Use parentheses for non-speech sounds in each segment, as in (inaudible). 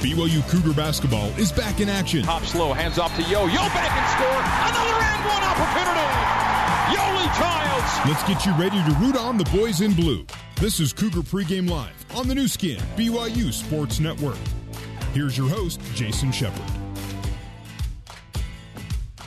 BYU Cougar basketball is back in action. Top slow, hands off to Yo. Yo back and score. Another and one opportunity. Yoeli Childs. Let's get you ready to root on the boys in blue. This is Cougar Pregame Live on the Nu Skin, BYU Sports Network. Here's your host, Jason Shepard.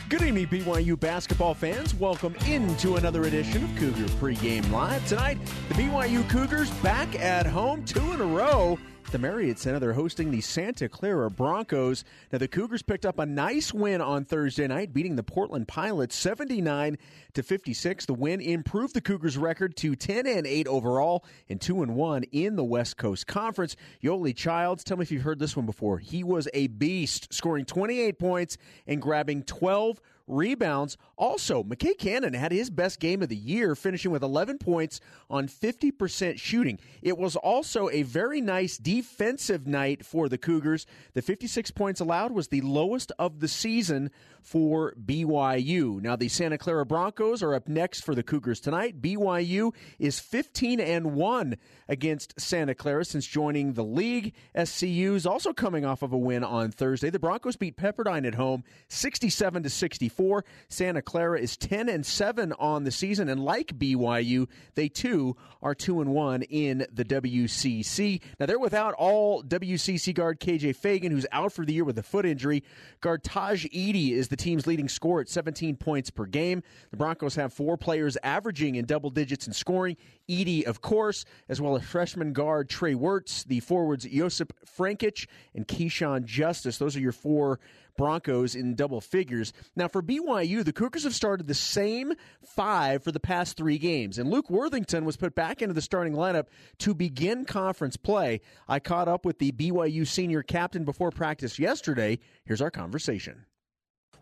Good evening, BYU basketball fans. Welcome into another edition of Cougar Pregame Live. Tonight, the BYU Cougars back at home, two in a row the Marriott Center. They're hosting the Santa Clara Broncos. Now, the Cougars picked up a nice win on Thursday night, beating the Portland Pilots 79 to 56. The win improved the Cougars' record to 10 and 8 overall and 2 and 1 in the West Coast Conference. Yoeli Childs, tell me if you've heard this one before. He was a beast, scoring 28 points and grabbing 12 rebounds. Also, McKay Cannon had his best game of the year, finishing with 11 points on 50% shooting. It was also a very nice defensive night for the Cougars. The 56 points allowed was the lowest of the season for BYU. Now, the Santa Clara Broncos are up next for the Cougars tonight. BYU is 15 and 1 against Santa Clara since joining the league. SCU is also coming off of a win on Thursday. The Broncos beat Pepperdine at home 67 to 64. Santa Clara is 10 and 7 on the season and like BYU, they too are 2 and 1 in the WCC. Now, they're without all WCC guard KJ Feagin, who's out for the year with a foot injury. Guard Tahj Eaddy is the team's leading scorer at 17 points per game. The Broncos have four players averaging in double digits in scoring. Eaddy, of course, as well as freshman guard Trey Wertz, the forwards Josip Vrankic and Keshawn Justice. Those are your four Broncos in double figures. Now, for BYU, the Cougars have started the same five for the past three games, and Luke Worthington was put back into the starting lineup to begin conference play. I caught up with the BYU senior captain before practice yesterday. Here's our conversation.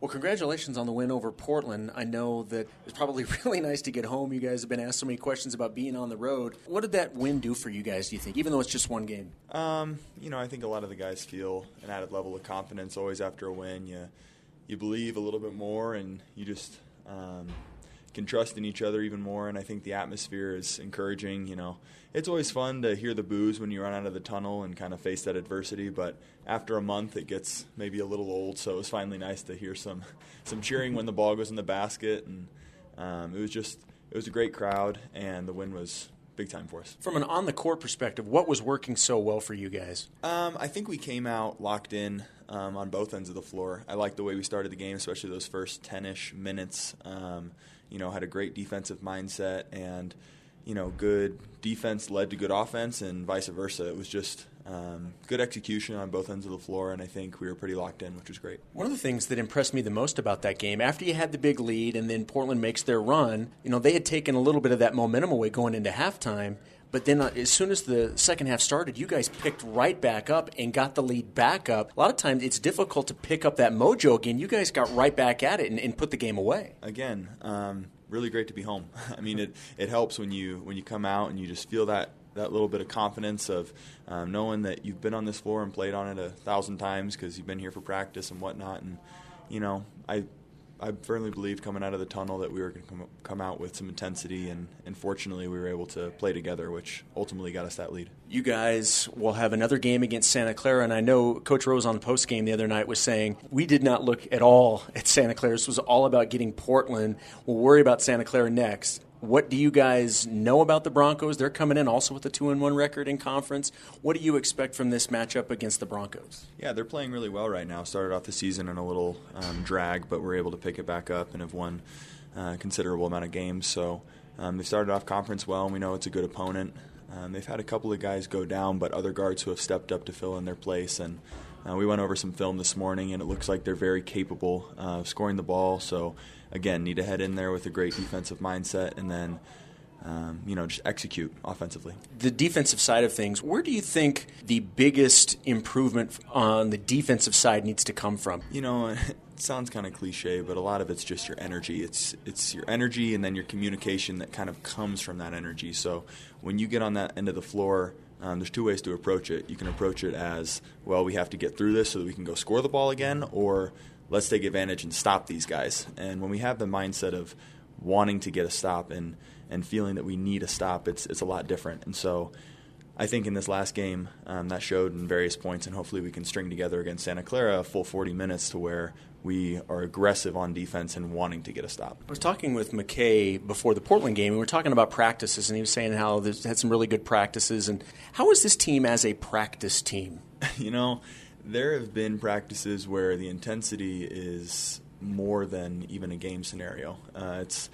Well, congratulations on the win over Portland. I know that it's probably (laughs) really nice to get home. You guys have been asked so many questions about being on the road. What did that win do for you guys, do you think, even though it's just one game? Um, you know, I think a lot of the guys feel an added level of confidence always after a win. You, you believe a little bit more, and you just um, can trust in each other even more. And I think the atmosphere is encouraging. You know, it's always fun to hear the boos when you run out of the tunnel and kind of face that adversity. But after a month, it gets maybe a little old. So it was finally nice to hear some (laughs) some cheering when the ball goes in the basket, and um, it was just it was a great crowd, and the win was big time for us. From an on the court perspective, what was working so well for you guys? Um, I think we came out locked in um, on both ends of the floor. I like the way we started the game, especially those first ten ish minutes. Um, you know, had a great defensive mindset and you know, good defense led to good offense, and vice versa. It was just um, good execution on both ends of the floor, and I think we were pretty locked in, which was great. One of the things that impressed me the most about that game, after you had the big lead, and then Portland makes their run, you know, they had taken a little bit of that momentum away going into halftime. But then, uh, as soon as the second half started, you guys picked right back up and got the lead back up. A lot of times, it's difficult to pick up that mojo again. You guys got right back at it and, and put the game away. Again, um, really great to be home. (laughs) I mean, it, it helps when you when you come out and you just feel that that little bit of confidence of um, knowing that you've been on this floor and played on it a thousand times because you've been here for practice and whatnot. And you know, I I firmly believe coming out of the tunnel that we were going to come, come out with some intensity, and, and fortunately, we were able to play together, which ultimately got us that lead. You guys will have another game against Santa Clara, and I know Coach Rose on the post game the other night was saying we did not look at all at Santa Clara. This was all about getting Portland. We'll worry about Santa Clara next. What do you guys know about the Broncos? They're coming in also with a two and one record in conference. What do you expect from this matchup against the Broncos? Yeah, they're playing really well right now. Started off the season in a little um, drag, but we're able to pick it back up and have won uh, a considerable amount of games. So um, they started off conference well, and we know it's a good opponent. Um, they've had a couple of guys go down, but other guards who have stepped up to fill in their place. And uh, we went over some film this morning, and it looks like they're very capable of scoring the ball. So again, need to head in there with a great defensive mindset and then. Um, you know, just execute offensively. The defensive side of things, where do you think the biggest improvement on the defensive side needs to come from? You know, (laughs) it sounds kind of cliche, but a lot of it's just your energy. It's it's your energy and then your communication that kind of comes from that energy. So when you get on that end of the floor, um, there's two ways to approach it. You can approach it as, well, we have to get through this so that we can go score the ball again, or let's take advantage and stop these guys. And when we have the mindset of wanting to get a stop and, and feeling that we need a stop, it's, it's a lot different. And so I think in this last game, um, that showed in various points, and hopefully we can string together against Santa Clara a full 40 minutes to where we are aggressive on defense and wanting to get a stop. I was talking with McKay before the Portland game, and we were talking about practices, and he was saying how they had some really good practices. And how is this team as a practice team? (laughs) you know, there have been practices where the intensity is more than even a game scenario. Uh, it's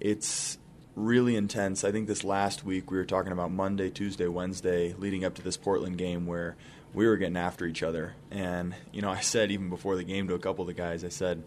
it's really intense. I think this last week we were talking about Monday, Tuesday, Wednesday, leading up to this Portland game where we were getting after each other. And, you know, I said even before the game to a couple of the guys, I said,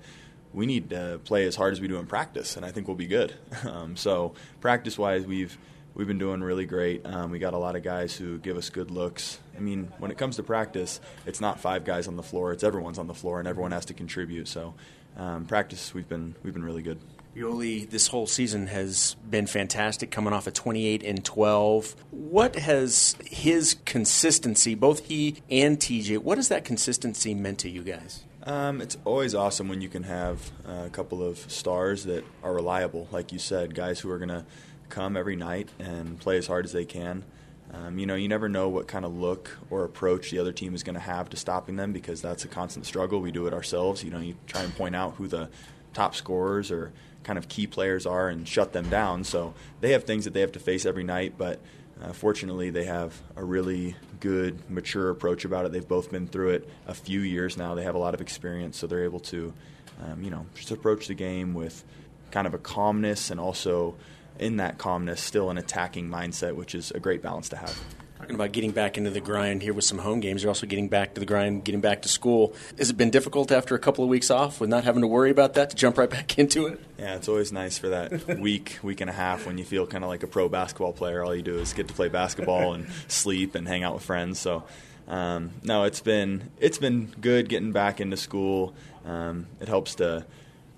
we need to play as hard as we do in practice, and I think we'll be good. (laughs) Um, so, practice wise, we've we've been doing really great. Um, we got a lot of guys who give us good looks. I mean, when it comes to practice, it's not five guys on the floor; it's everyone's on the floor, and everyone has to contribute. So, um, practice, we've been we've been really good. Yoeli, this whole season has been fantastic, coming off a 28 and 12. What has his consistency, both he and TJ, what has that consistency meant to you guys? Um, it's always awesome when you can have a couple of stars that are reliable, like you said, guys who are going to come every night and play as hard as they can. Um, you know, you never know what kind of look or approach the other team is going to have to stopping them because that's a constant struggle. We do it ourselves. You know, you try and point out who the top scorers or kind of key players are and shut them down. So they have things that they have to face every night, but uh, fortunately, they have a really good, mature approach about it. They've both been through it a few years now. They have a lot of experience, so they're able to, um, you know, just approach the game with kind of a calmness and also in that calmness, still an attacking mindset, which is a great balance to have. Talking about getting back into the grind here with some home games, you're also getting back to the grind, getting back to school. Has it been difficult after a couple of weeks off with not having to worry about that to jump right back (laughs) into it? Yeah, it's always nice for that (laughs) week, week and a half when you feel kind of like a pro basketball player. All you do is get to play basketball and (laughs) sleep and hang out with friends. So, um, no, it's been it's been good getting back into school. Um, it helps to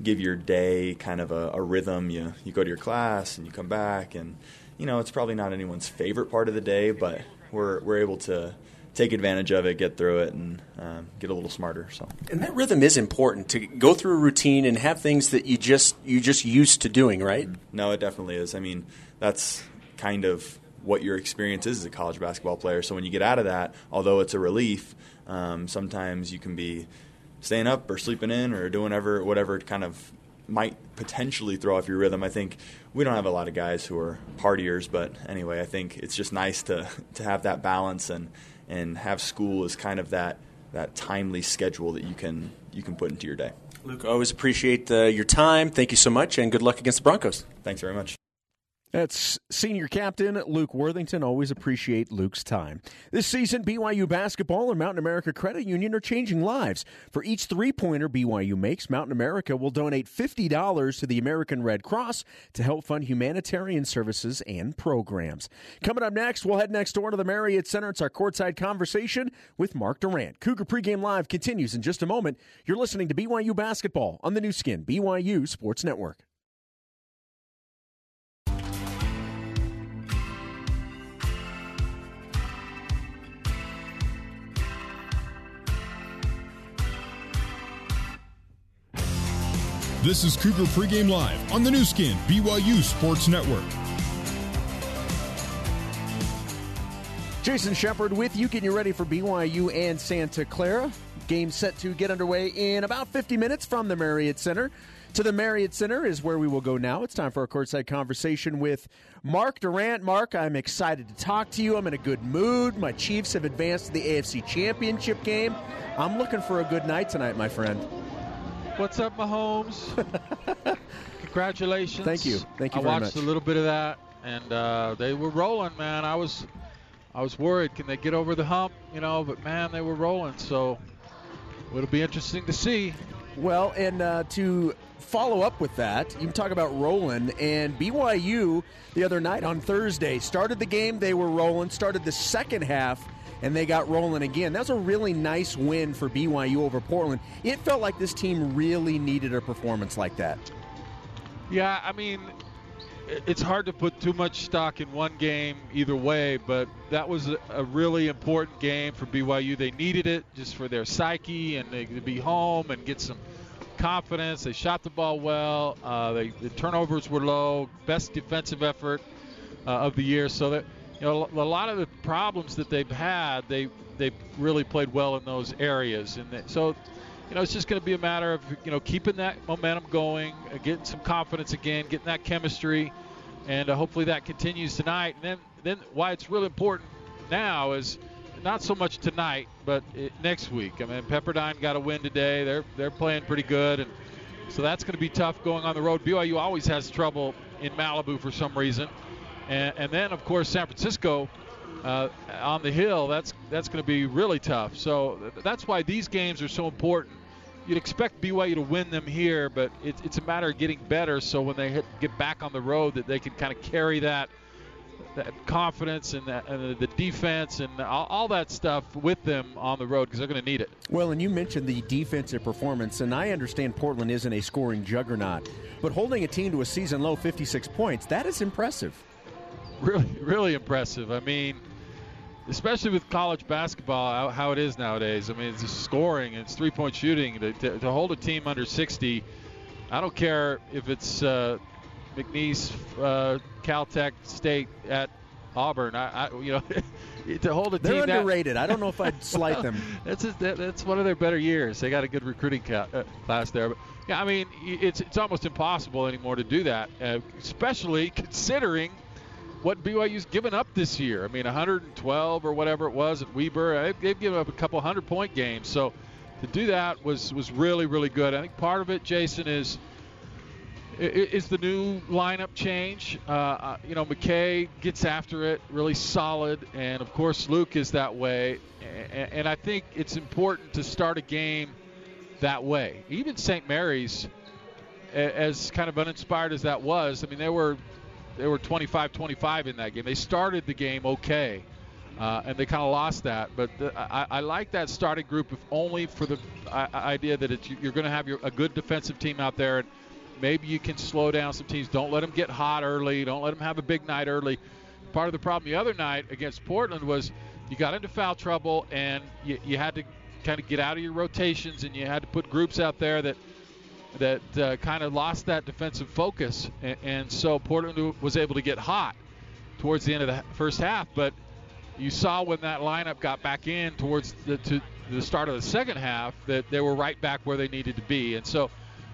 give your day kind of a, a rhythm. You you go to your class and you come back and you know, it's probably not anyone's favorite part of the day, but we're we're able to take advantage of it, get through it, and um, get a little smarter. So, and that rhythm is important to go through a routine and have things that you just you just used to doing, right? No, it definitely is. I mean, that's kind of what your experience is as a college basketball player. So when you get out of that, although it's a relief, um, sometimes you can be staying up or sleeping in or doing whatever whatever kind of might potentially throw off your rhythm. I think we don't have a lot of guys who are partiers, but anyway, I think it's just nice to to have that balance and and have school as kind of that that timely schedule that you can you can put into your day. Luke, I always appreciate uh, your time. Thank you so much, and good luck against the Broncos. Thanks very much. That's senior captain Luke Worthington. Always appreciate Luke's time. This season, BYU basketball and Mountain America Credit Union are changing lives. For each three pointer BYU makes, Mountain America will donate $50 to the American Red Cross to help fund humanitarian services and programs. Coming up next, we'll head next door to the Marriott Center. It's our courtside conversation with Mark Durrant. Cougar pregame live continues in just a moment. You're listening to BYU basketball on the Nu Skin, BYU Sports Network. This is Cougar Pregame Live on the Nu Skin, BYU Sports Network. Jason Shepard with you, getting you ready for BYU and Santa Clara. Game set to get underway in about 50 minutes from the Marriott Center. To the Marriott Center is where we will go now. It's time for a courtside conversation with Mark Durrant. Mark, I'm excited to talk to you. I'm in a good mood. My Chiefs have advanced to the AFC Championship game. I'm looking for a good night tonight, my friend. What's up, Mahomes? (laughs) Congratulations. Thank you. Thank you I watched much. a little bit of that, and uh, they were rolling, man. I was, I was worried. Can they get over the hump? You know, but man, they were rolling. So it'll be interesting to see. Well, and uh, to follow up with that, you can talk about rolling. And BYU the other night on Thursday started the game, they were rolling, started the second half, and they got rolling again. That was a really nice win for BYU over Portland. It felt like this team really needed a performance like that. Yeah, I mean, it's hard to put too much stock in one game either way, but that was a, really important game for BYU. They needed it just for their psyche and they, to be home and get some confidence. They shot the ball well. Uh, they, the turnovers were low. Best defensive effort uh, of the year. So that you know, a lot of the problems that they've had, they they've really played well in those areas, and they, so you know, it's just going to be a matter of you know keeping that momentum going, uh, getting some confidence again, getting that chemistry, and uh, hopefully that continues tonight. And then then why it's really important now is not so much tonight, but it, next week. I mean, Pepperdine got a win today. They're they're playing pretty good, and so that's going to be tough going on the road. BYU always has trouble in Malibu for some reason, and, and then of course San Francisco uh, on the hill, that's that's going to be really tough. So that's why these games are so important. You'd expect BYU to win them here, but it, it's a matter of getting better. So when they hit, get back on the road, that they can kind of carry that that confidence and, that, and the defense and all, all, that stuff with them on the road because they're going to need it. Well, and you mentioned the defensive performance, and I understand Portland isn't a scoring juggernaut, but holding a team to a season low 56 points, that is impressive. Really, really impressive. I mean, especially with college basketball, how it is nowadays. I mean, it's scoring, it's three point shooting. To, to, to, hold a team under 60, I don't care if it's uh, McNeese, uh, Caltech, State at Auburn. I, I you know, (laughs) to hold a They're team. They're underrated. I don't know if I'd (laughs) slight them. that's that, that's one of their better years. They got a good recruiting ca- uh, class there, but yeah, I mean, it's it's almost impossible anymore to do that, uh, especially considering what BYU's given up this year. I mean, 112 or whatever it was at Weber. They've given up a couple hundred point games. So to do that was was really really good. I think part of it, Jason, is is the new lineup change. Uh, uh you know, McKay gets after it, really solid, and of course Luke is that way. And I think it's important to start a game that way. Even St. Mary's, as kind of uninspired as that was, I mean, they were they were 25-25 in that game. They started the game okay, uh, and they kind of lost that. But the, I, I, like that starting group, if only for the uh, idea that you're going to have your, a good defensive team out there, and maybe you can slow down some teams. Don't let them get hot early. Don't let them have a big night early. Part of the problem the other night against Portland was you got into foul trouble, and you, you had to kind of get out of your rotations, and you had to put groups out there that – that uh, kind of lost that defensive focus, and, and, so Portland was able to get hot towards the end of the first half. But you saw when that lineup got back in towards the, to the start of the second half that they were right back where they needed to be, and so.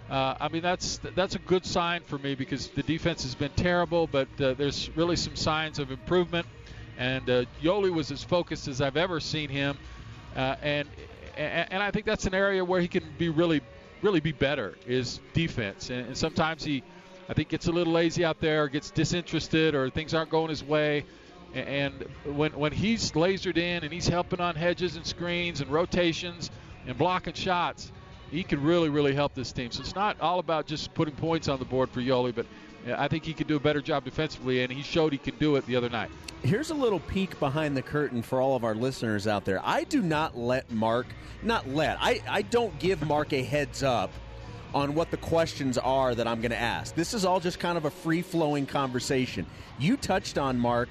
Uh, I mean that's that's a good sign for me because the defense has been terrible, but uh, there's really some signs of improvement. And uh, Yoeli was as focused as I've ever seen him, uh, and and I think that's an area where he can be really really be better is defense. And, and sometimes he, I think, gets a little lazy out there, gets disinterested, or things aren't going his way. And when when he's lasered in and he's helping on hedges and screens and rotations and blocking shots, he can really really help this team. So it's not all about just putting points on the board for Yoeli, but I think he can do a better job defensively, and he showed he can do it the other night. Here's a little peek behind the curtain for all of our listeners out there. I do not let Mark, not let, I, I don't give Mark a heads up on what the questions are that I'm going to ask. This is all just kind of a free flowing conversation. You touched on, Mark,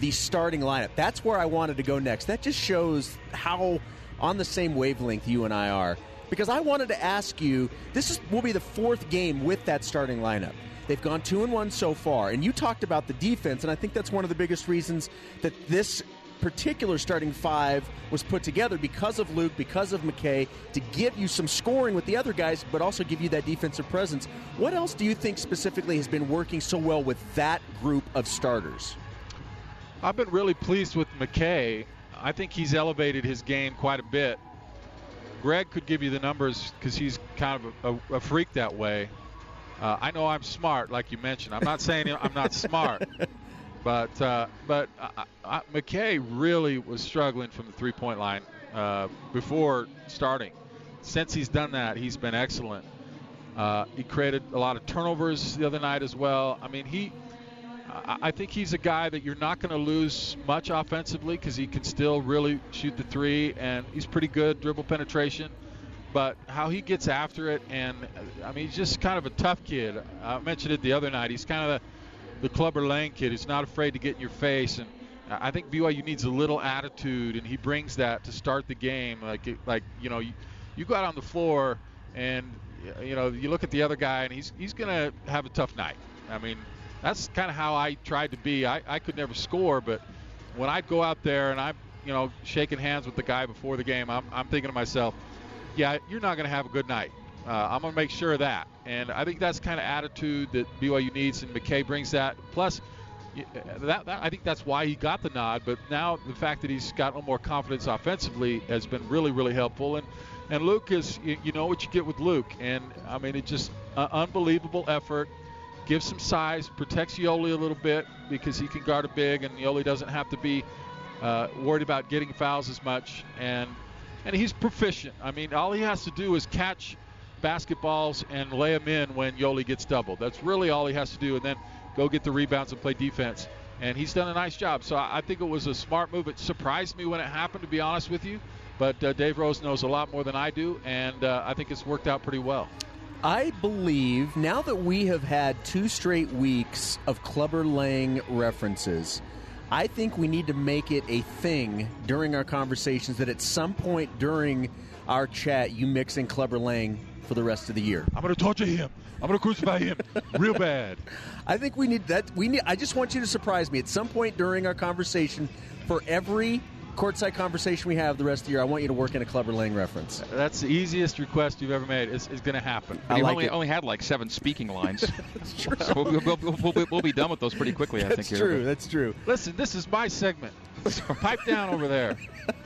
the starting lineup. That's where I wanted to go next. That just shows how on the same wavelength you and I are. Because I wanted to ask you this is, will be the fourth game with that starting lineup. They've gone two and one so far, and you talked about the defense, and I think that's one of the biggest reasons that this particular starting five was put together because of Luke, because of McKay, to give you some scoring with the other guys, but also give you that defensive presence. What else do you think specifically has been working so well with that group of starters? I've been really pleased with McKay. I think he's elevated his game quite a bit. Greg could give you the numbers because he's kind of a, a, freak that way. Uh, I know I'm smart, like you mentioned. I'm not saying I'm not smart, (laughs) but uh, but I, I, McKay really was struggling from the three-point line uh, before starting. Since he's done that, he's been excellent. Uh, he created a lot of turnovers the other night as well. I mean, he. I think he's a guy that you're not going to lose much offensively because he can still really shoot the three, and he's pretty good dribble penetration but how he gets after it, and uh, I mean, he's just kind of a tough kid. I mentioned it the other night. He's kind of the, the Clubber Lang kid. He's not afraid to get in your face, and I think BYU needs a little attitude, and he brings that to start the game. Like, like you know, you, you go out on the floor, and you know, you look at the other guy, and he's he's gonna have a tough night. I mean, that's kind of how I tried to be. I, I could never score, but when I'd go out there and I'm, you know, shaking hands with the guy before the game, I'm, I'm thinking to myself, yeah, you're not going to have a good night. Uh, I'm going to make sure of that. And I think that's kind of attitude that BYU needs, and McKay brings that. Plus, that, that, I think that's why he got the nod. But now the fact that he's got a little more confidence offensively has been really, really helpful. And and Luke is, you, you know what you get with Luke. And I mean, it just uh, unbelievable effort. Gives some size, protects Yoeli a little bit because he can guard a big, and Yoeli doesn't have to be uh, worried about getting fouls as much. And and he's proficient. I mean, all he has to do is catch basketballs and lay them in when Yoeli gets doubled. That's really all he has to do, and then go get the rebounds and play defense. And he's done a nice job. So I think it was a smart move. It surprised me when it happened, to be honest with you. But uh, Dave Rose knows a lot more than I do, and uh, I think it's worked out pretty well. I believe now that we have had two straight weeks of Clubber Lang references, I think we need to make it a thing during our conversations that at some point during our chat you mix in Clubber Lang for the rest of the year. I'm going to torture him. I'm going to crucify him real bad. I think we need that. We need. I just want you to surprise me at some point during our conversation for every courtside conversation we have the rest of the year. I want you to work in a Clubber Lang reference. That's the easiest request you've ever made. It's, it's going to happen. But I you like only, it. only had like seven speaking lines. (laughs) That's true. so we'll, we'll, we'll, we'll, we'll be done with those pretty quickly, I think. here, true. but- That's true. Listen, this is my segment. Pipe down over there.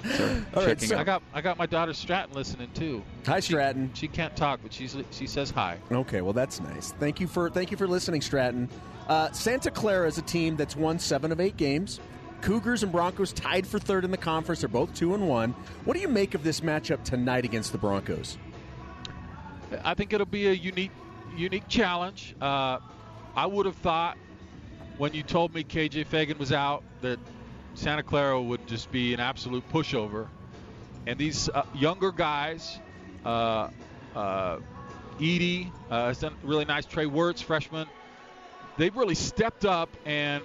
(laughs) All right. So, I got I got my daughter Stratton listening too. hi, Stratton. She can't talk, but she's she says hi. Okay, well that's nice. Thank you for thank you for listening, Stratton. Uh, Santa Clara is a team that's won seven of eight games. Cougars and Broncos tied for third in the conference. They're both two and one. What do you make of this matchup tonight against the Broncos? I think it'll be a unique unique challenge. Uh, I would have thought when you told me KJ Feagin was out that Santa Clara would just be an absolute pushover. And these uh, younger guys, uh, uh, Eaddy uh, has done really nice. Trey Wertz, freshman, they've really stepped up and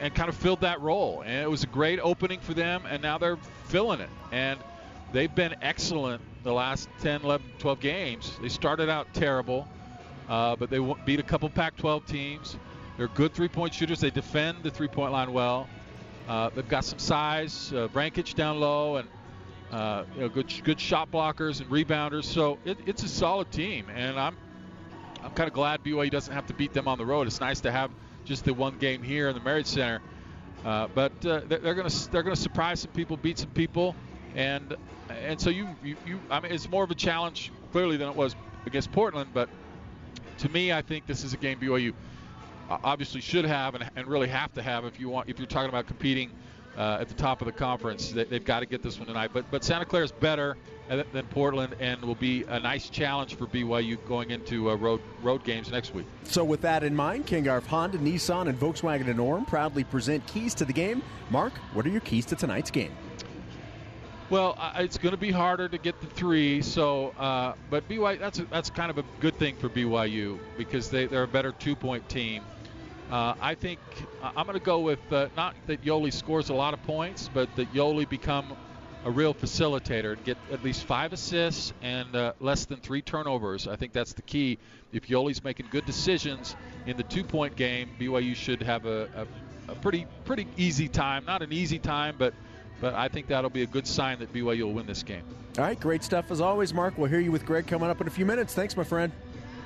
and kind of filled that role. And it was a great opening for them, and now they're filling it. And they've been excellent the last 10, 11, 12 games. They started out terrible, uh, but they beat a couple Pac-12 teams. They're good three-point shooters. They defend the three-point line well. Uh, they've got some size, uh, down low, and uh, you know, good good shot blockers and rebounders. So it, it's a solid team, and I'm I'm kind of glad BYU doesn't have to beat them on the road. It's nice to have just the one game here in the Marriott Center. Uh, but uh, they're, going to they're going to surprise some people, beat some people, and and so you, you you I mean it's more of a challenge clearly than it was against Portland. But to me, I think this is a game BYU obviously should have and, and really have to have if you want if you're talking about competing uh, at the top of the conference. They, they've got to get this one tonight. But but Santa Clara is better than Portland and will be a nice challenge for BYU going into uh, road road games next week. So, with that in mind, Ken Garff Honda, Nissan, and Volkswagen and Orem proudly present keys to the game. Mark, what are your keys to tonight's game? Well, uh, it's going to be harder to get the three. So, uh, but BYU that's a, that's kind of a good thing for BYU because they they're a better two point team. Uh, I think uh, I'm going to go with uh, not that Yoeli scores a lot of points, but that Yoeli become a real facilitator and get at least five assists and uh, less than three turnovers. I think that's the key. If Yoeli's making good decisions in the two-point game, BYU should have a, a, a pretty pretty easy time. Not an easy time, but but I think that'll be a good sign that BYU will win this game. All right, great stuff as always, Mark. We'll hear you with Greg coming up in a few minutes. Thanks, my friend.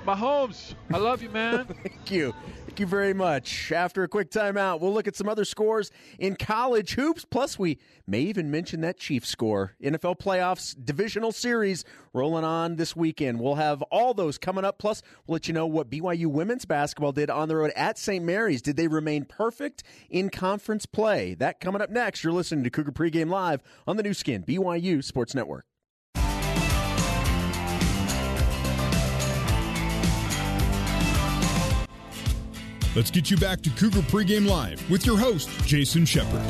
Mahomes, I love you, man. (laughs) Thank you. Thank you very much. After a quick timeout, we'll look at some other scores in college hoops. Plus, we may even mention that Chiefs score. NFL playoffs divisional series rolling on this weekend. We'll have all those coming up. Plus, we'll let you know what BYU women's basketball did on the road at St. Mary's. Did they remain perfect in conference play? That coming up next. You're listening to Cougar Pregame Live on the Nu Skin, BYU Sports Network. Let's get you back to Cougar Pregame Live with your host, Jason Shepard.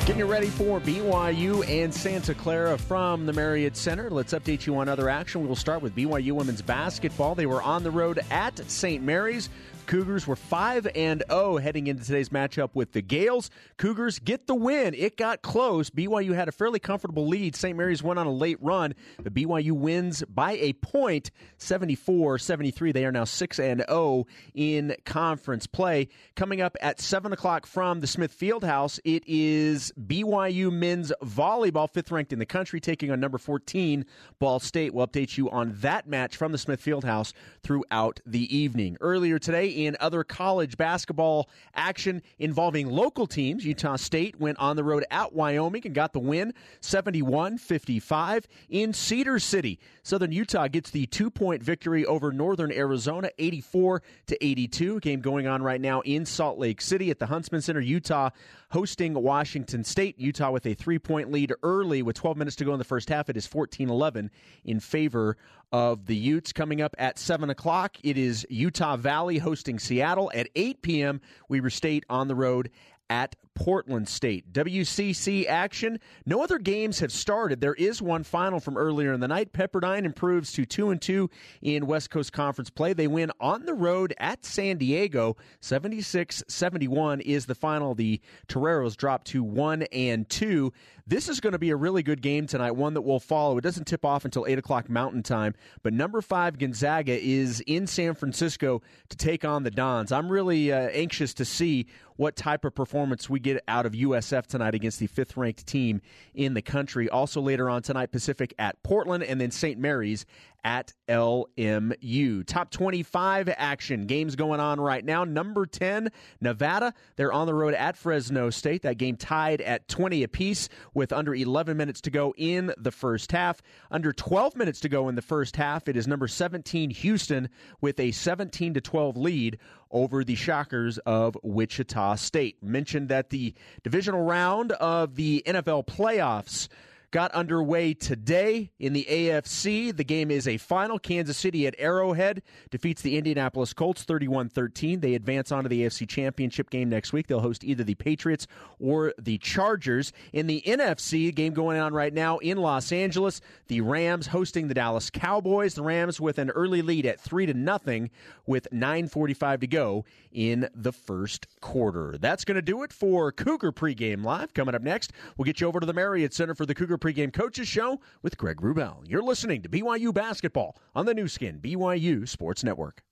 Getting you ready for BYU and Santa Clara from the Marriott Center. Let's update you on other action. We'll start with BYU women's basketball. They were on the road at St. Mary's. Cougars were 5 and 0 heading into today's matchup with the Gaels. Cougars get the win. It got close. BYU had a fairly comfortable lead. St. Mary's went on a late run. The BYU wins by a point, 74-73. They are now 6 and 0 in conference play. Coming up at 7 o'clock from the Smith Fieldhouse, it is BYU men's volleyball, fifth ranked in the country, taking on number 14 Ball State. We'll update you on that match from the Smith Fieldhouse throughout the evening. Earlier today, in other college basketball action involving local teams, Utah State went on the road at Wyoming and got the win 71 55 in Cedar City. Southern Utah gets the two point victory over Northern Arizona 84 to 82. Game going on right now in Salt Lake City at the Huntsman Center. Utah hosting Washington State. Utah with a three point lead early with 12 minutes to go in the first half. It is 14 11 in favor of the Utes. Coming up at 7 o'clock, it is Utah Valley hosting Seattle. At 8 p.m., Weber State on the road at Portland State. WCC action. No other games have started. There is one final from earlier in the night. Pepperdine improves to 2 and 2 in West Coast Conference play. They win on the road at San Diego. 76-71 is the final. The Toreros drop to 1 and 2. This is going to be a really good game tonight, one that we'll follow. It doesn't tip off until 8 o'clock Mountain Time, but number 5 Gonzaga is in San Francisco to take on the Dons. I'm really uh, anxious to see what type of performance we get out of USF tonight against the fifth ranked team in the country. Also, later on tonight, Pacific at Portland and then St. Mary's at LMU. Top 25 action. Games going on right now. Number 10, Nevada. They're on the road at Fresno State. That game tied at 20 apiece with under 11 minutes to go in the first half. Under 12 minutes to go in the first half, it is number 17, Houston, with a 17 to 12 lead over the Shockers of Wichita State. Mentioned that the divisional round of the NFL playoffs got underway today in the AFC. The game is a final. Kansas City at Arrowhead defeats the Indianapolis Colts 31 13. They advance on to the AFC Championship game next week. They'll host either the Patriots or the Chargers. In the NFC, game going on right now in Los Angeles, the Rams hosting the Dallas Cowboys. The Rams with an early lead at 3 to nothing with 9.45 to go in the first quarter. That's going to do it for Cougar Pregame Live. Coming up next, we'll get you over to the Marriott Center for the Cougar Pregame Coaches Show with Greg Wrubell. You're listening to BYU Basketball on the Nu Skin, BYU Sports Network.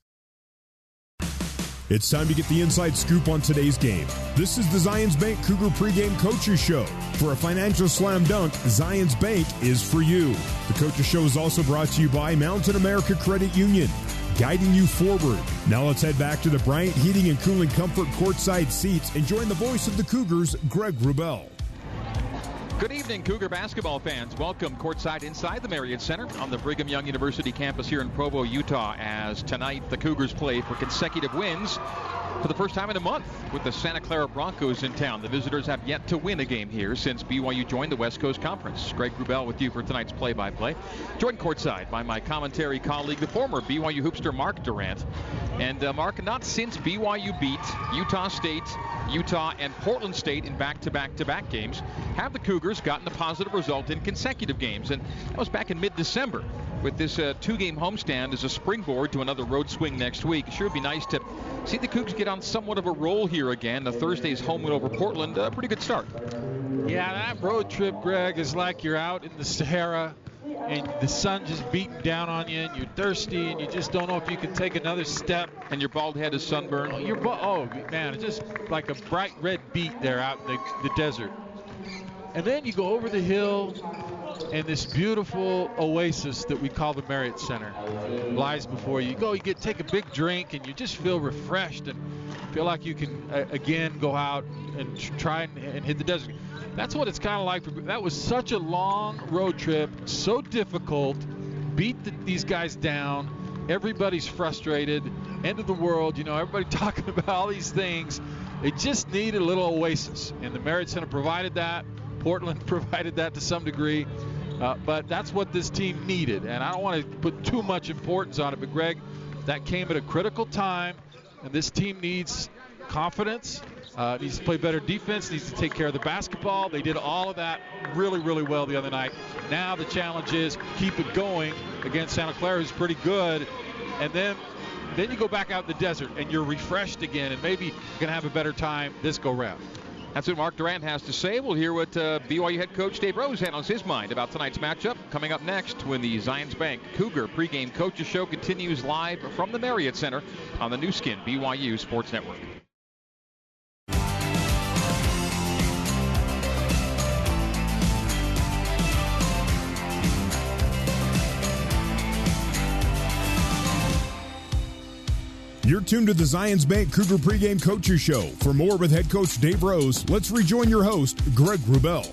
It's time to get the inside scoop on today's game. This is the Zions Bank Cougar Pregame Coaches Show. For a financial slam dunk, Zions Bank is for you. The Coaches Show is also brought to you by Mountain America Credit Union, guiding you forward. Now let's head back to the Bryant Heating and Cooling Comfort courtside seats and join the voice of the Cougars, Greg Wrubell. Good evening, Cougar basketball fans. Welcome courtside inside the Marriott Center on the Brigham Young University campus here in Provo, Utah, as tonight the Cougars play for consecutive wins for the first time in a month with the Santa Clara Broncos in town. The visitors have yet to win a game here since BYU joined the West Coast Conference. Greg Wrubell with you for tonight's play-by-play. Joined courtside by my commentary colleague, the former BYU hoopster Mark Durrant. And uh, Mark, not since BYU beat Utah State, Utah, and Portland State in back-to-back-to-back games have the Cougars gotten a positive result in consecutive games. And that was back in mid-December with this uh, two-game homestand as a springboard to another road swing next week. Sure would be nice to see the Cougs get on somewhat of a roll here again. The Thursday's home win over Portland, a pretty good start. Yeah, that road trip, Greg, is like you're out in the Sahara and the sun just beating down on you, and you're thirsty, and you just don't know if you can take another step. And your bald head is sunburned. Oh, your oh man, it's just like a bright red beat there out in the, the desert. And then you go over the hill, and this beautiful oasis that we call the Marriott Center lies before you. You go, you get take a big drink, and you just feel refreshed and feel like you can uh, again go out and try and, and hit the desert. That's what it's kind of like. For, that was such a long road trip, so difficult. Beat the, these guys down. Everybody's frustrated. End of the world. You know, everybody (laughs) talking about all these things. They just needed a little oasis, and the Marriott Center provided that. Portland (laughs) provided that to some degree. Uh, but that's what this team needed. And I don't want to put too much importance on it, but Greg, that came at a critical time, and this team needs confidence, uh, needs to play better defense, needs to take care of the basketball. They did all of that really, really well the other night. Now the challenge is keep it going against Santa Clara, who's pretty good, and then then you go back out in the desert and you're refreshed again, and maybe going to have a better time this go round. That's what Mark Durrant has to say. We'll hear what uh, BYU head coach Dave Rose had on his mind about tonight's matchup. Coming up next when the Zions Bank Cougar pregame coaches show continues live from the Marriott Center on the Nu Skin BYU Sports Network. You're tuned to the Zions Bank Cougar pregame coaches show. For more with head coach Dave Rose, let's rejoin your host, Greg Wrubell.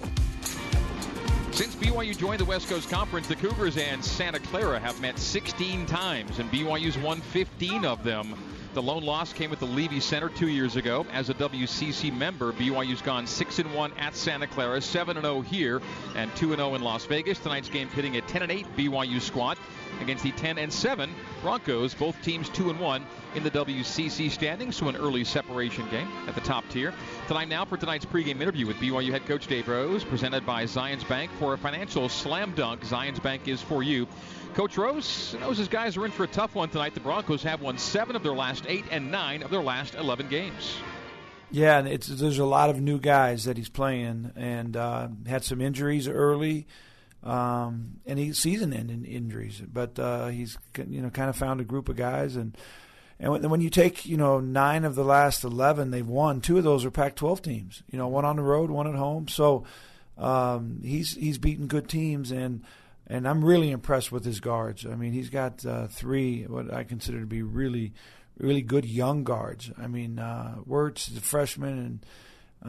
Since BYU joined the West Coast Conference, the Cougars and Santa Clara have met 16 times, and BYU's won 15 of them. The lone loss came with the Leavey Center two years ago. As a WCC member, BYU's gone 6 and 1 at Santa Clara, 7 and 0 here, and 2 and 0 in Las Vegas. Tonight's game pitting a 10 and 8 BYU squad against the 10 and 7 Broncos. Both teams 2 and 1 in the WCC standings, so an early separation game at the top tier. Tonight now for tonight's pregame interview with BYU head coach Dave Rose, presented by Zions Bank for a financial slam dunk. Zions Bank is for you. Coach Rose knows his guys are in for a tough one tonight. The Broncos have won seven of their last eight and nine of their last 11 games. Yeah, and it's there's a lot of new guys that he's playing, and uh, had some injuries early, um, and he season-ending injuries. But uh, he's you know kind of found a group of guys, and and when, you take you know nine of the last eleven they've won, two of those are Pac-12 teams. You know, one on the road, one at home. So um, he's he's beaten good teams, and and I'm really impressed with his guards. I mean, he's got uh, three what I consider to be really really good young guards. I mean, uh, Wertz is a freshman, and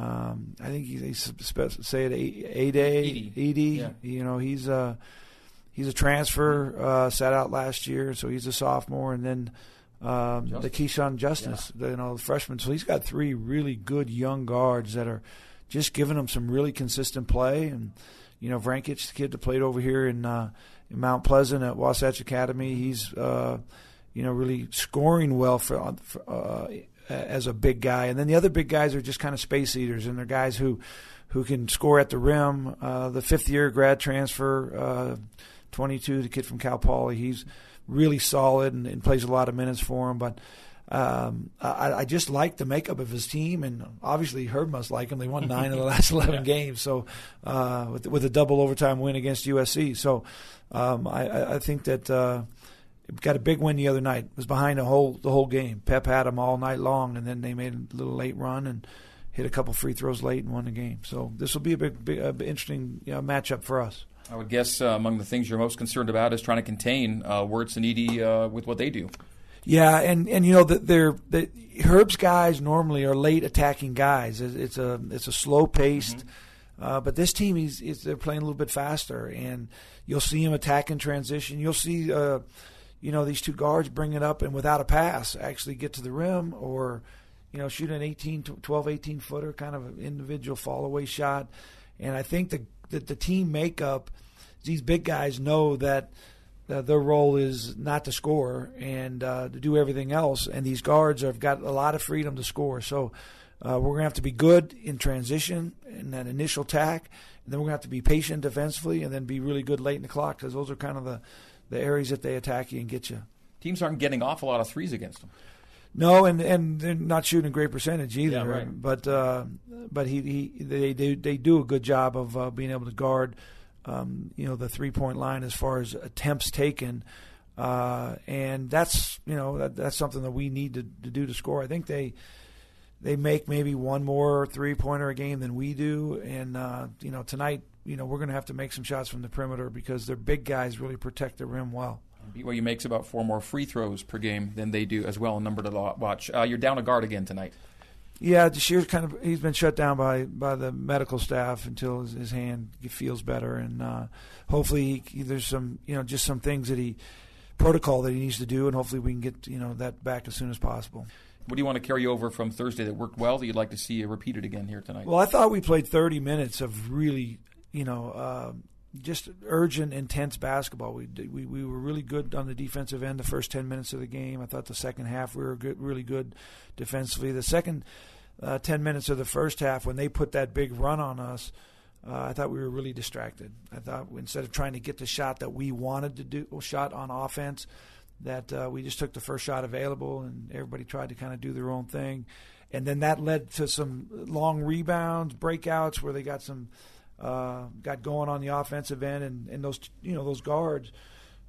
um, I think he, they say it a day. Eaddy, Yeah. you know, he's a he's a transfer, uh, sat out last year, so he's a sophomore, and then um, the Keshawn Justice, you know, the freshman. So he's got three really good young guards that are just giving him some really consistent play, and you know, Vrankic, the kid that played over here in, uh, in Mount Pleasant at Wasatch Academy, he's uh, you know really scoring well for, for uh, as a big guy. And then the other big guys are just kind of space eaters, and they're guys who who can score at the rim. Uh, the fifth year grad transfer, uh, 22, the kid from Cal Poly, he's really solid and, and plays a lot of minutes for him. But um, I, I just like the makeup of his team, and obviously Herb must like him. They won nine of the last (laughs) eleven games, so uh, with with a double overtime win against USC. So um, I, I think that uh, got a big win the other night. Was behind the whole the whole game. Pep had them all night long, and then they made a little late run and hit a couple free throws late and won the game. So this will be a big, big uh, interesting you know, matchup for us. I would guess uh, among the things you're most concerned about is trying to contain uh, Wertz and Eaddy uh, with what they do. Yeah, and, and you know that they're the Herb's guys normally are late attacking guys. It's, it's a it's a slow paced, mm-hmm. uh, but this team he's, he's, they're playing a little bit faster, and you'll see him attack in transition. You'll see uh, you know these two guards bring it up and without a pass actually get to the rim or you know shoot an 18 12 18 footer kind of individual fall away shot. And I think the the, the team makeup these big guys know that uh, their role is not to score and uh, to do everything else. And these guards have got a lot of freedom to score. So uh, we're going to have to be good in transition in that initial attack, and then we're going to have to be patient defensively, and then be really good late in the clock because those are kind of the the areas that they attack you and get you. Teams aren't getting off a lot of threes against them. No, and, and they're not shooting a great percentage either. Yeah, right. But uh, but he, he they do they do a good job of uh, being able to guard um, you know the three point line as far as attempts taken, uh, and that's you know that, that's something that we need to, to do to score. I think they they make maybe one more three pointer a game than we do, and uh, you know tonight you know we're going to have to make some shots from the perimeter because their big guys really protect the rim well. BYU makes about four more free throws per game than they do as well. A number to watch. Uh, you're down a guard again tonight. Yeah, Deshier's kind of he's been shut down by by the medical staff until his, his hand feels better, and uh, hopefully he, there's some you know just some things that he protocol that he needs to do, and hopefully we can get you know that back as soon as possible. What do you want to carry over from Thursday that worked well that you'd like to see repeated again here tonight? Well, I thought we played 30 minutes of really you know. Uh, just urgent, intense basketball. We, we we were really good on the defensive end the first ten minutes of the game. I thought the second half we were good, really good defensively. The second uh, ten minutes of the first half, when they put that big run on us, uh, I thought we were really distracted. I thought instead of trying to get the shot that we wanted to do, shot on offense, that uh, we just took the first shot available, and everybody tried to kind of do their own thing, and then that led to some long rebounds, breakouts where they got some uh, got going on the offensive end, and, and those you know those guards,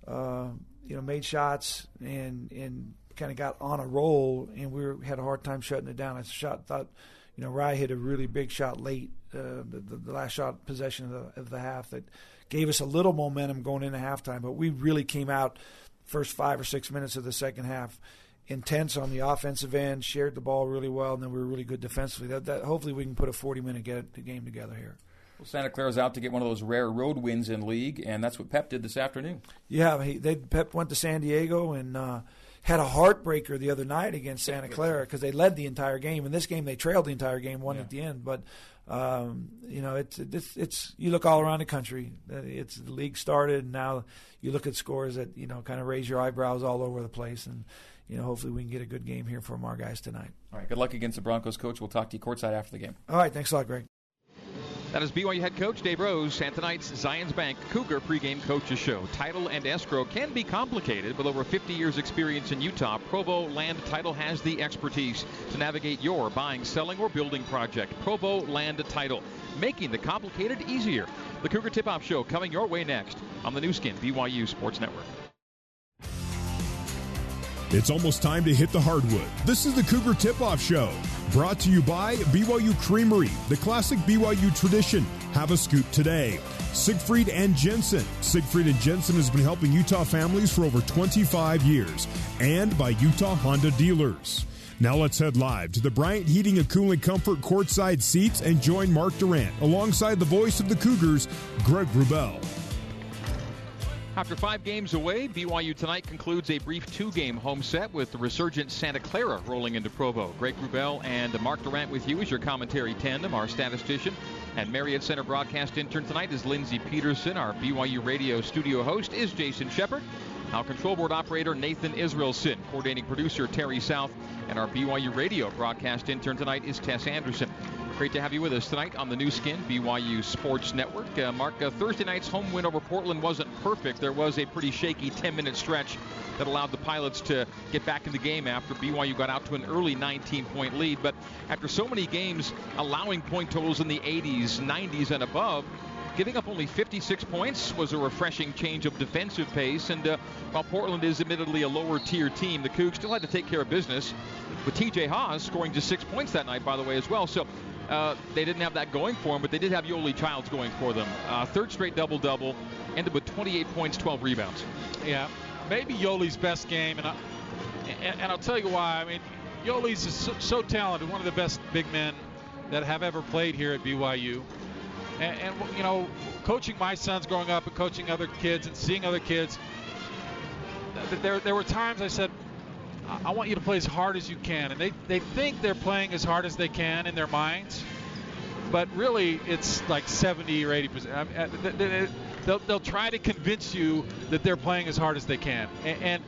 uh, you know, made shots and and kind of got on a roll, and we were, had a hard time shutting it down. I shot thought, you know, Rye hit a really big shot late, uh, the, the, last shot possession of the, of the half that gave us a little momentum going into halftime, but we really came out first five or six minutes of the second half intense on the offensive end, shared the ball really well, and then we were really good defensively. That, that hopefully we can put a 40 minute get, game together here. Well, Santa Clara's out to get one of those rare road wins in league, and that's what Pep did this afternoon. Yeah, he, they Pep went to San Diego and uh, had a heartbreaker the other night against Santa Clara because they led the entire game. In this game, they trailed the entire game, won yeah. at the end. But um, you know, it's, it's it's you look all around the country. It's the league started, and now you look at scores that you know kind of raise your eyebrows all over the place. And you know, hopefully we can get a good game here from our guys tonight. All right, good luck against the Broncos, coach. We'll talk to you courtside after the game. All right, thanks a lot, Greg. That is BYU head coach Dave Rose and tonight's Zions Bank Cougar pregame coaches show. Title and escrow can be complicated. With over 50 years experience in Utah, Provo Land Title has the expertise to navigate your buying, selling, or building project. Provo Land Title, making the complicated easier. The Cougar Tip-Off Show coming your way next on the Nu Skin BYU Sports Network. It's almost time to hit the hardwood. This is the Cougar Tip Off Show, brought to you by BYU Creamery, the classic BYU tradition. Have a scoop today. Siegfried and Jensen. Siegfried and Jensen has been helping Utah families for over 25 years, and by Utah Honda dealers. Now let's head live to the Bryant Heating and Cooling Comfort courtside seats and join Mark Durrant alongside the voice of the Cougars, Greg Wrubell. After five games away, BYU tonight concludes a brief two-game home set with the resurgent Santa Clara rolling into Provo. Greg Wrubell and Mark Durrant with you as your commentary tandem. Our statistician and Marriott Center broadcast intern tonight is Lindsey Peterson. Our BYU radio studio host is Jason Shepard. Our control board operator Nathan Israelson, coordinating producer Terry South, and our BYU radio broadcast intern tonight is Tess Anderson. Great to have you with us tonight on the Nu Skin BYU Sports Network. Uh, Mark, uh, Thursday night's home win over Portland wasn't perfect. There was a pretty shaky 10-minute stretch that allowed the Pilots to get back in the game after BYU got out to an early 19-point lead. But after so many games allowing point totals in the 80s, 90s, and above, Giving up only 56 points was a refreshing change of defensive pace. And uh, while Portland is admittedly a lower tier team, the Cougs still had to take care of business with TJ Haws scoring just six points that night, by the way, as well. So uh, they didn't have that going for them, but they did have Yoeli Childs going for them. Uh, third straight double double, ended with 28 points, 12 rebounds. Yeah, maybe Yoeli's best game, and, I, and, and I'll tell you why. I mean, Yoeli's so, so, talented, one of the best big men that have ever played here at BYU. And, and, you know, coaching my sons growing up and coaching other kids and seeing other kids, there, there were times I said, I want you to play as hard as you can. And they, they think they're playing as hard as they can in their minds, but really it's like 70 or 80 percent. I mean, they'll, they'll try to convince you that they're playing as hard as they can. And, and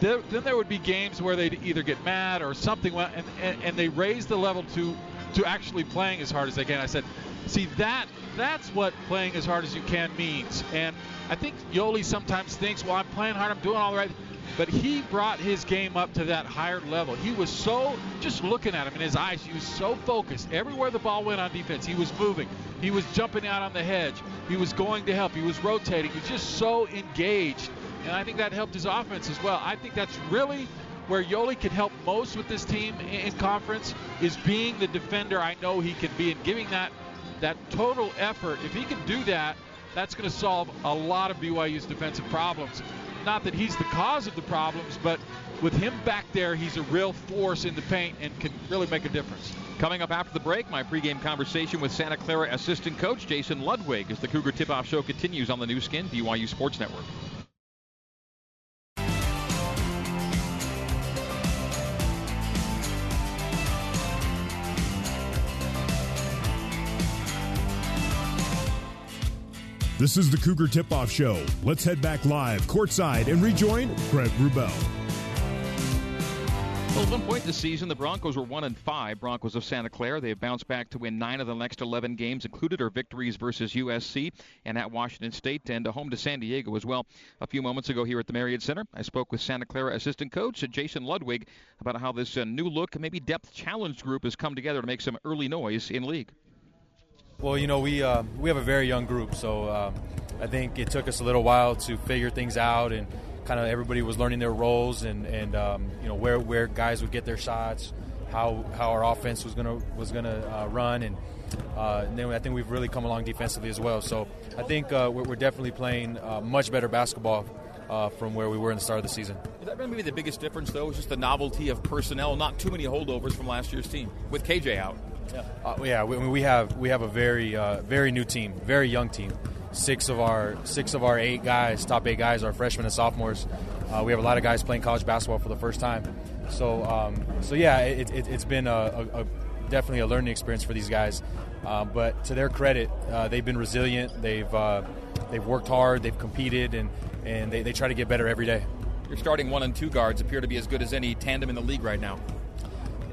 there, then there would be games where they'd either get mad or something, and, and, and they raise the level to to actually playing as hard as they can. I said, see that that's what playing as hard as you can means. And I think Yoeli sometimes thinks, well, I'm playing hard, I'm doing all right. But he brought his game up to that higher level. He was so, just looking at him in his eyes, he was so focused. Everywhere the ball went on defense, he was moving. He was jumping out on the hedge. He was going to help. He was rotating. He was just so engaged. And I think that helped his offense as well. I think that's really where Yoeli can help most with this team in conference is being the defender I know he can be and giving that that total effort. If he can do that, that's going to solve a lot of BYU's defensive problems. Not that he's the cause of the problems, but with him back there, he's a real force in the paint and can really make a difference. Coming up after the break, my pregame conversation with Santa Clara assistant coach Jason Ludwig as the Cougar Tip-Off Show continues on the Nu Skin BYU Sports Network. This is the Cougar Tip Off Show. Let's head back live, courtside, and rejoin Greg Wrubell. Well, at one point this season, the Broncos were one and five. Broncos of Santa Clara. They have bounced back to win nine of the next 11 games, included our victories versus USC and at Washington State, and a home to San Diego as well. A few moments ago here at the Marriott Center, I spoke with Santa Clara assistant coach Jason Ludwig about how this uh, new look, maybe depth challenge group has come together to make some early noise in league. Well, you know, we uh, we have a very young group, so um, I think it took us a little while to figure things out and kind of everybody was learning their roles and, and um, you know where, where guys would get their shots, how how our offense was gonna was gonna uh, run, and, uh, and, then I think we've really come along defensively as well. So I think uh, we're, we're, definitely playing uh, much better basketball. Uh, from where we were in the start of the season. Is that maybe the biggest difference, though? Is just the novelty of personnel, not too many holdovers from last year's team with KJ out. Yeah, uh, yeah we, we, have we have a very very new team, very young team six of our six of our eight guys, top eight guys, are freshmen and sophomores. Uh, we have a lot of guys playing college basketball for the first time. So, um, so yeah, it, has it, been a, a, a, definitely a learning experience for these guys. Uh, but to their credit, uh, they've been resilient. They've uh, they've worked hard. They've competed, and and they, they try to get better every day. Your starting one and two guards appear to be as good as any tandem in the league right now.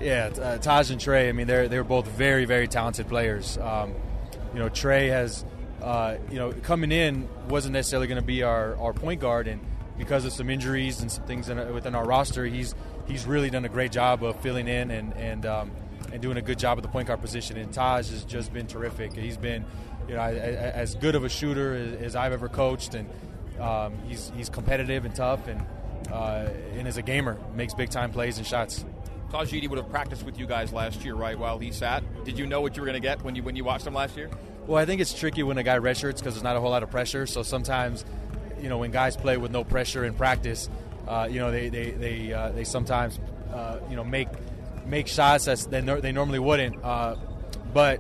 Yeah, uh, Tahj and Trey. I mean, they're they're both very very talented players. Um, you know, Trey has uh, you know, coming in wasn't necessarily going to be our, our point guard, and because of some injuries and some things in, within our roster, he's he's really done a great job of filling in and and um, and doing a good job at the point guard position. And Tahj has just been terrific. He's been, you know, as good of a shooter as, I've ever coached, and um, he's he's competitive and tough, and uh, and as a gamer, makes big time plays and shots. Tahj would have practiced with you guys last year, right? While he sat, did you know what you were going to get when you when you watched him last year? Well, I think it's tricky when a guy redshirts because there's not a whole lot of pressure. So sometimes, you know, when guys play with no pressure in practice, uh, you know, they they they, uh, they sometimes, uh, you know, make make shots that they, they normally wouldn't. Uh, but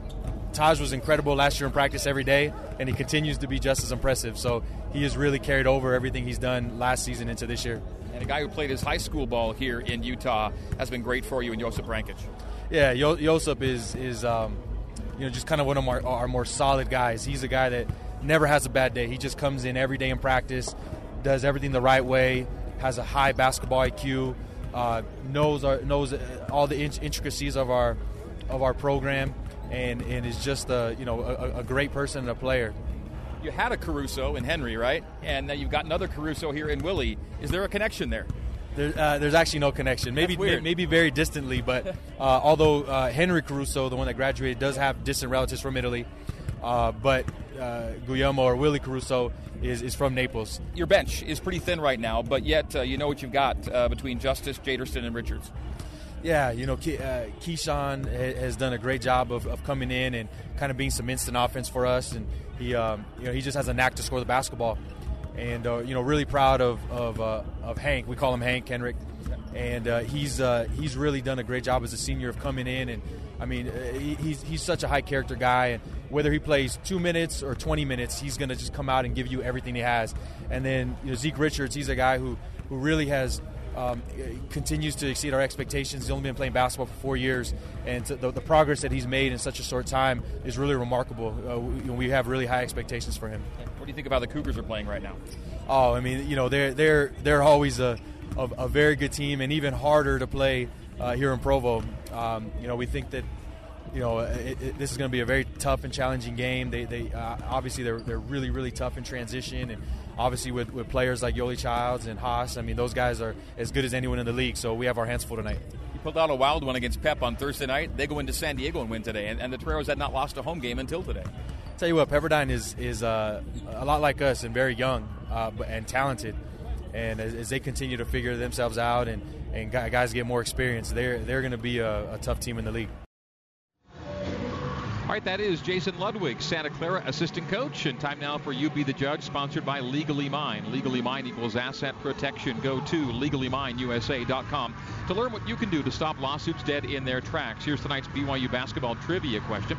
Tahj was incredible last year in practice every day, and he continues to be just as impressive. So he has really carried over everything he's done last season into this year. And a guy who played his high school ball here in Utah has been great for you in Josip Vrankic. Yeah, Josip is is. Um, you know, just kind of one of our, our more solid guys. He's a guy that never has a bad day. He just comes in every day in practice, does everything the right way, has a high basketball IQ, uh, knows our, knows all the intricacies of our of our program, and, and is just a you know a, a great person and a player. You had a Caruso in Henry, right? And now you've got another Caruso here in Willie. Is there a connection there? There, uh, there's actually no connection. Maybe maybe very distantly, but (laughs) uh, although uh, Henry Caruso, the one that graduated, does have distant relatives from Italy, uh, but uh, Guglielmo or Willie Caruso is, is from Naples. Your bench is pretty thin right now, but yet uh, you know what you've got between Justice, Jadersten, and Richards. Yeah, you know, Ke- Keshawn has done a great job of, of, coming in and kind of being some instant offense for us, and he um, you know he just has a knack to score the basketball and uh, you know really proud of of, uh, of Hank. We call him Hank Henrik, and uh, he's uh, he's really done a great job as a senior of coming in. And I mean, uh, he's he's such a high character guy, and whether he plays two minutes or 20 minutes, he's going to just come out and give you everything he has. And then you know, Zeke Richards, he's a guy who who really has um, continues to exceed our expectations. He's only been playing basketball for four years, and the, the, progress that he's made in such a short time is really remarkable. Uh, we, we, have really high expectations for him. What do you think about the Cougars are playing right now? Oh, I mean, you know, they're they're they're always a, a, a very good team, and even harder to play uh, here in Provo. Um, you know, we think that you know, it, it, this is going to be a very tough and challenging game. They, they uh, obviously they're, they're really really tough in transition, and obviously with, with players like Yoeli Childs and Haws, I mean those guys are as good as anyone in the league. So we have our hands full tonight. You pulled out a wild one against Pep on Thursday night. They go into San Diego and win today, and, and the Toreros had not lost a home game until today. tell you what, Pepperdine is is uh, a lot like us and very young uh, and talented. And as, as, they continue to figure themselves out and, and guys get more experience, they're they're going to be a, a tough team in the league. All right, that is Jason Ludwig, Santa Clara assistant coach. And time now for You Be the Judge, sponsored by Legally Mine. Legally Mine equals asset protection. Go to legallymineusa.com to learn what you can do to stop lawsuits dead in their tracks. Here's tonight's BYU basketball trivia question.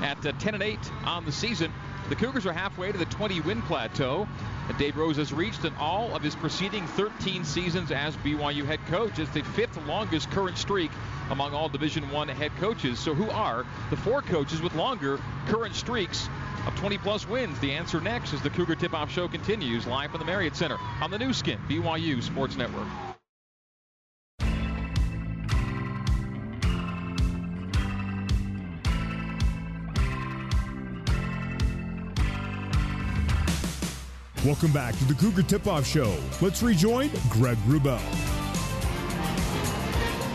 At uh, 10 and 8 on the season, the Cougars are halfway to the 20 win plateau and Dave Rose has reached in all of his preceding 13 seasons as BYU head coach. It's the fifth longest current streak among all Division One head coaches. So who are the four coaches with longer current streaks of 20 plus wins? The answer next as the Cougar Tip Off Show continues live from the Marriott Center on the Nu Skin BYU Sports Network. Welcome back to the Cougar Tip Off Show. Let's rejoin Greg Wrubell.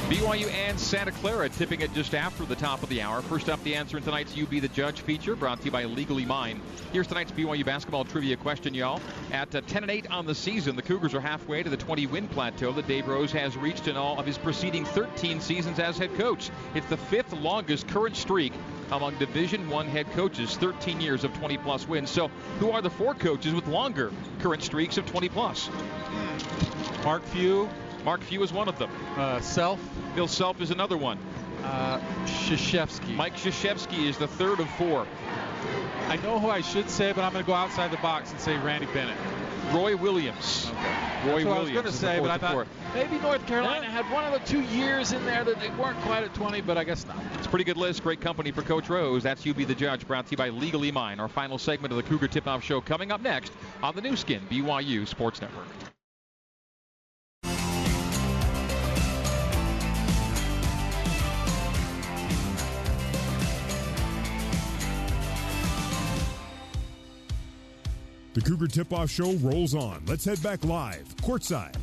BYU and Santa Clara tipping it just after the top of the hour. First up, the answer in tonight's You Be the Judge feature brought to you by Legally Mine. Here's tonight's BYU basketball trivia question, y'all. At uh, 10 and 8 on the season, the Cougars are halfway to the 20 win plateau that Dave Rose has reached in all of his preceding 13 seasons as head coach. It's the fifth longest current streak among Division One head coaches, 13 years of 20 plus wins. So, who are the four coaches with longer current streaks of 20 plus? Mark Few. Mark Few is one of them. Uh, Self. Bill Self is another one. Uh, Krzyzewski. Mike Krzyzewski is the third of four. I know who I should say, but I'm going to go outside the box and say Randy Bennett. Roy Williams. Okay. Roy Williams. I was going to say, but I thought maybe North Carolina yeah. had one of the two years in there that they weren't quite at 20, but I guess not. It's a pretty good list. Great company for Coach Rose. That's You Be the Judge, brought to you by Legally Mine. Our final segment of the Cougar Tip Off Show coming up next on the Nu Skin, BYU Sports Network. The Cougar Tip Off Show rolls on. Let's head back live, courtside.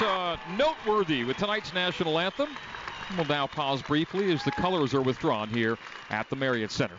Uh, noteworthy with tonight's national anthem. We'll now pause briefly as the colors are withdrawn here at the Marriott Center.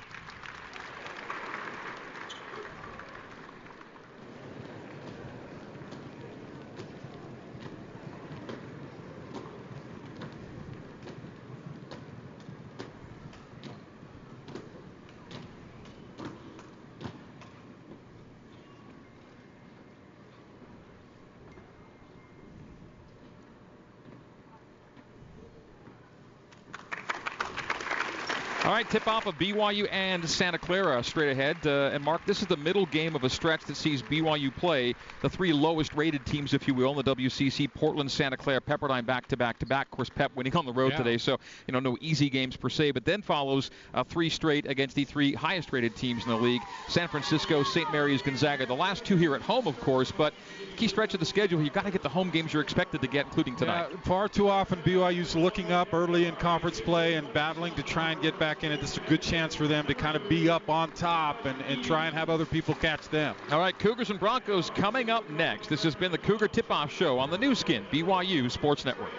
right, tip off of BYU and Santa Clara straight ahead. Uh, and Mark, this is the middle game of a stretch that sees BYU play the three lowest rated teams, if you will, in the WCC Portland, Santa Clara, Pepperdine back to back to back. Of course, Pep winning on the road yeah. today, so, you know, no easy games per se. But then follows uh, three straight against the three highest rated teams in the league San Francisco, St. Mary's, Gonzaga. The last two here at home, of course, but key stretch of the schedule, you've got to get the home games you're expected to get, including tonight. Yeah, far too often, BYU's looking up early in conference play and battling to try and get back in it. This is a good chance for them to kind of be up on top and, and try and have other people catch them. All right, Cougars and Broncos coming up next. This has been the Cougar Tip Off Show on the Nu Skin, BYU Sports Network.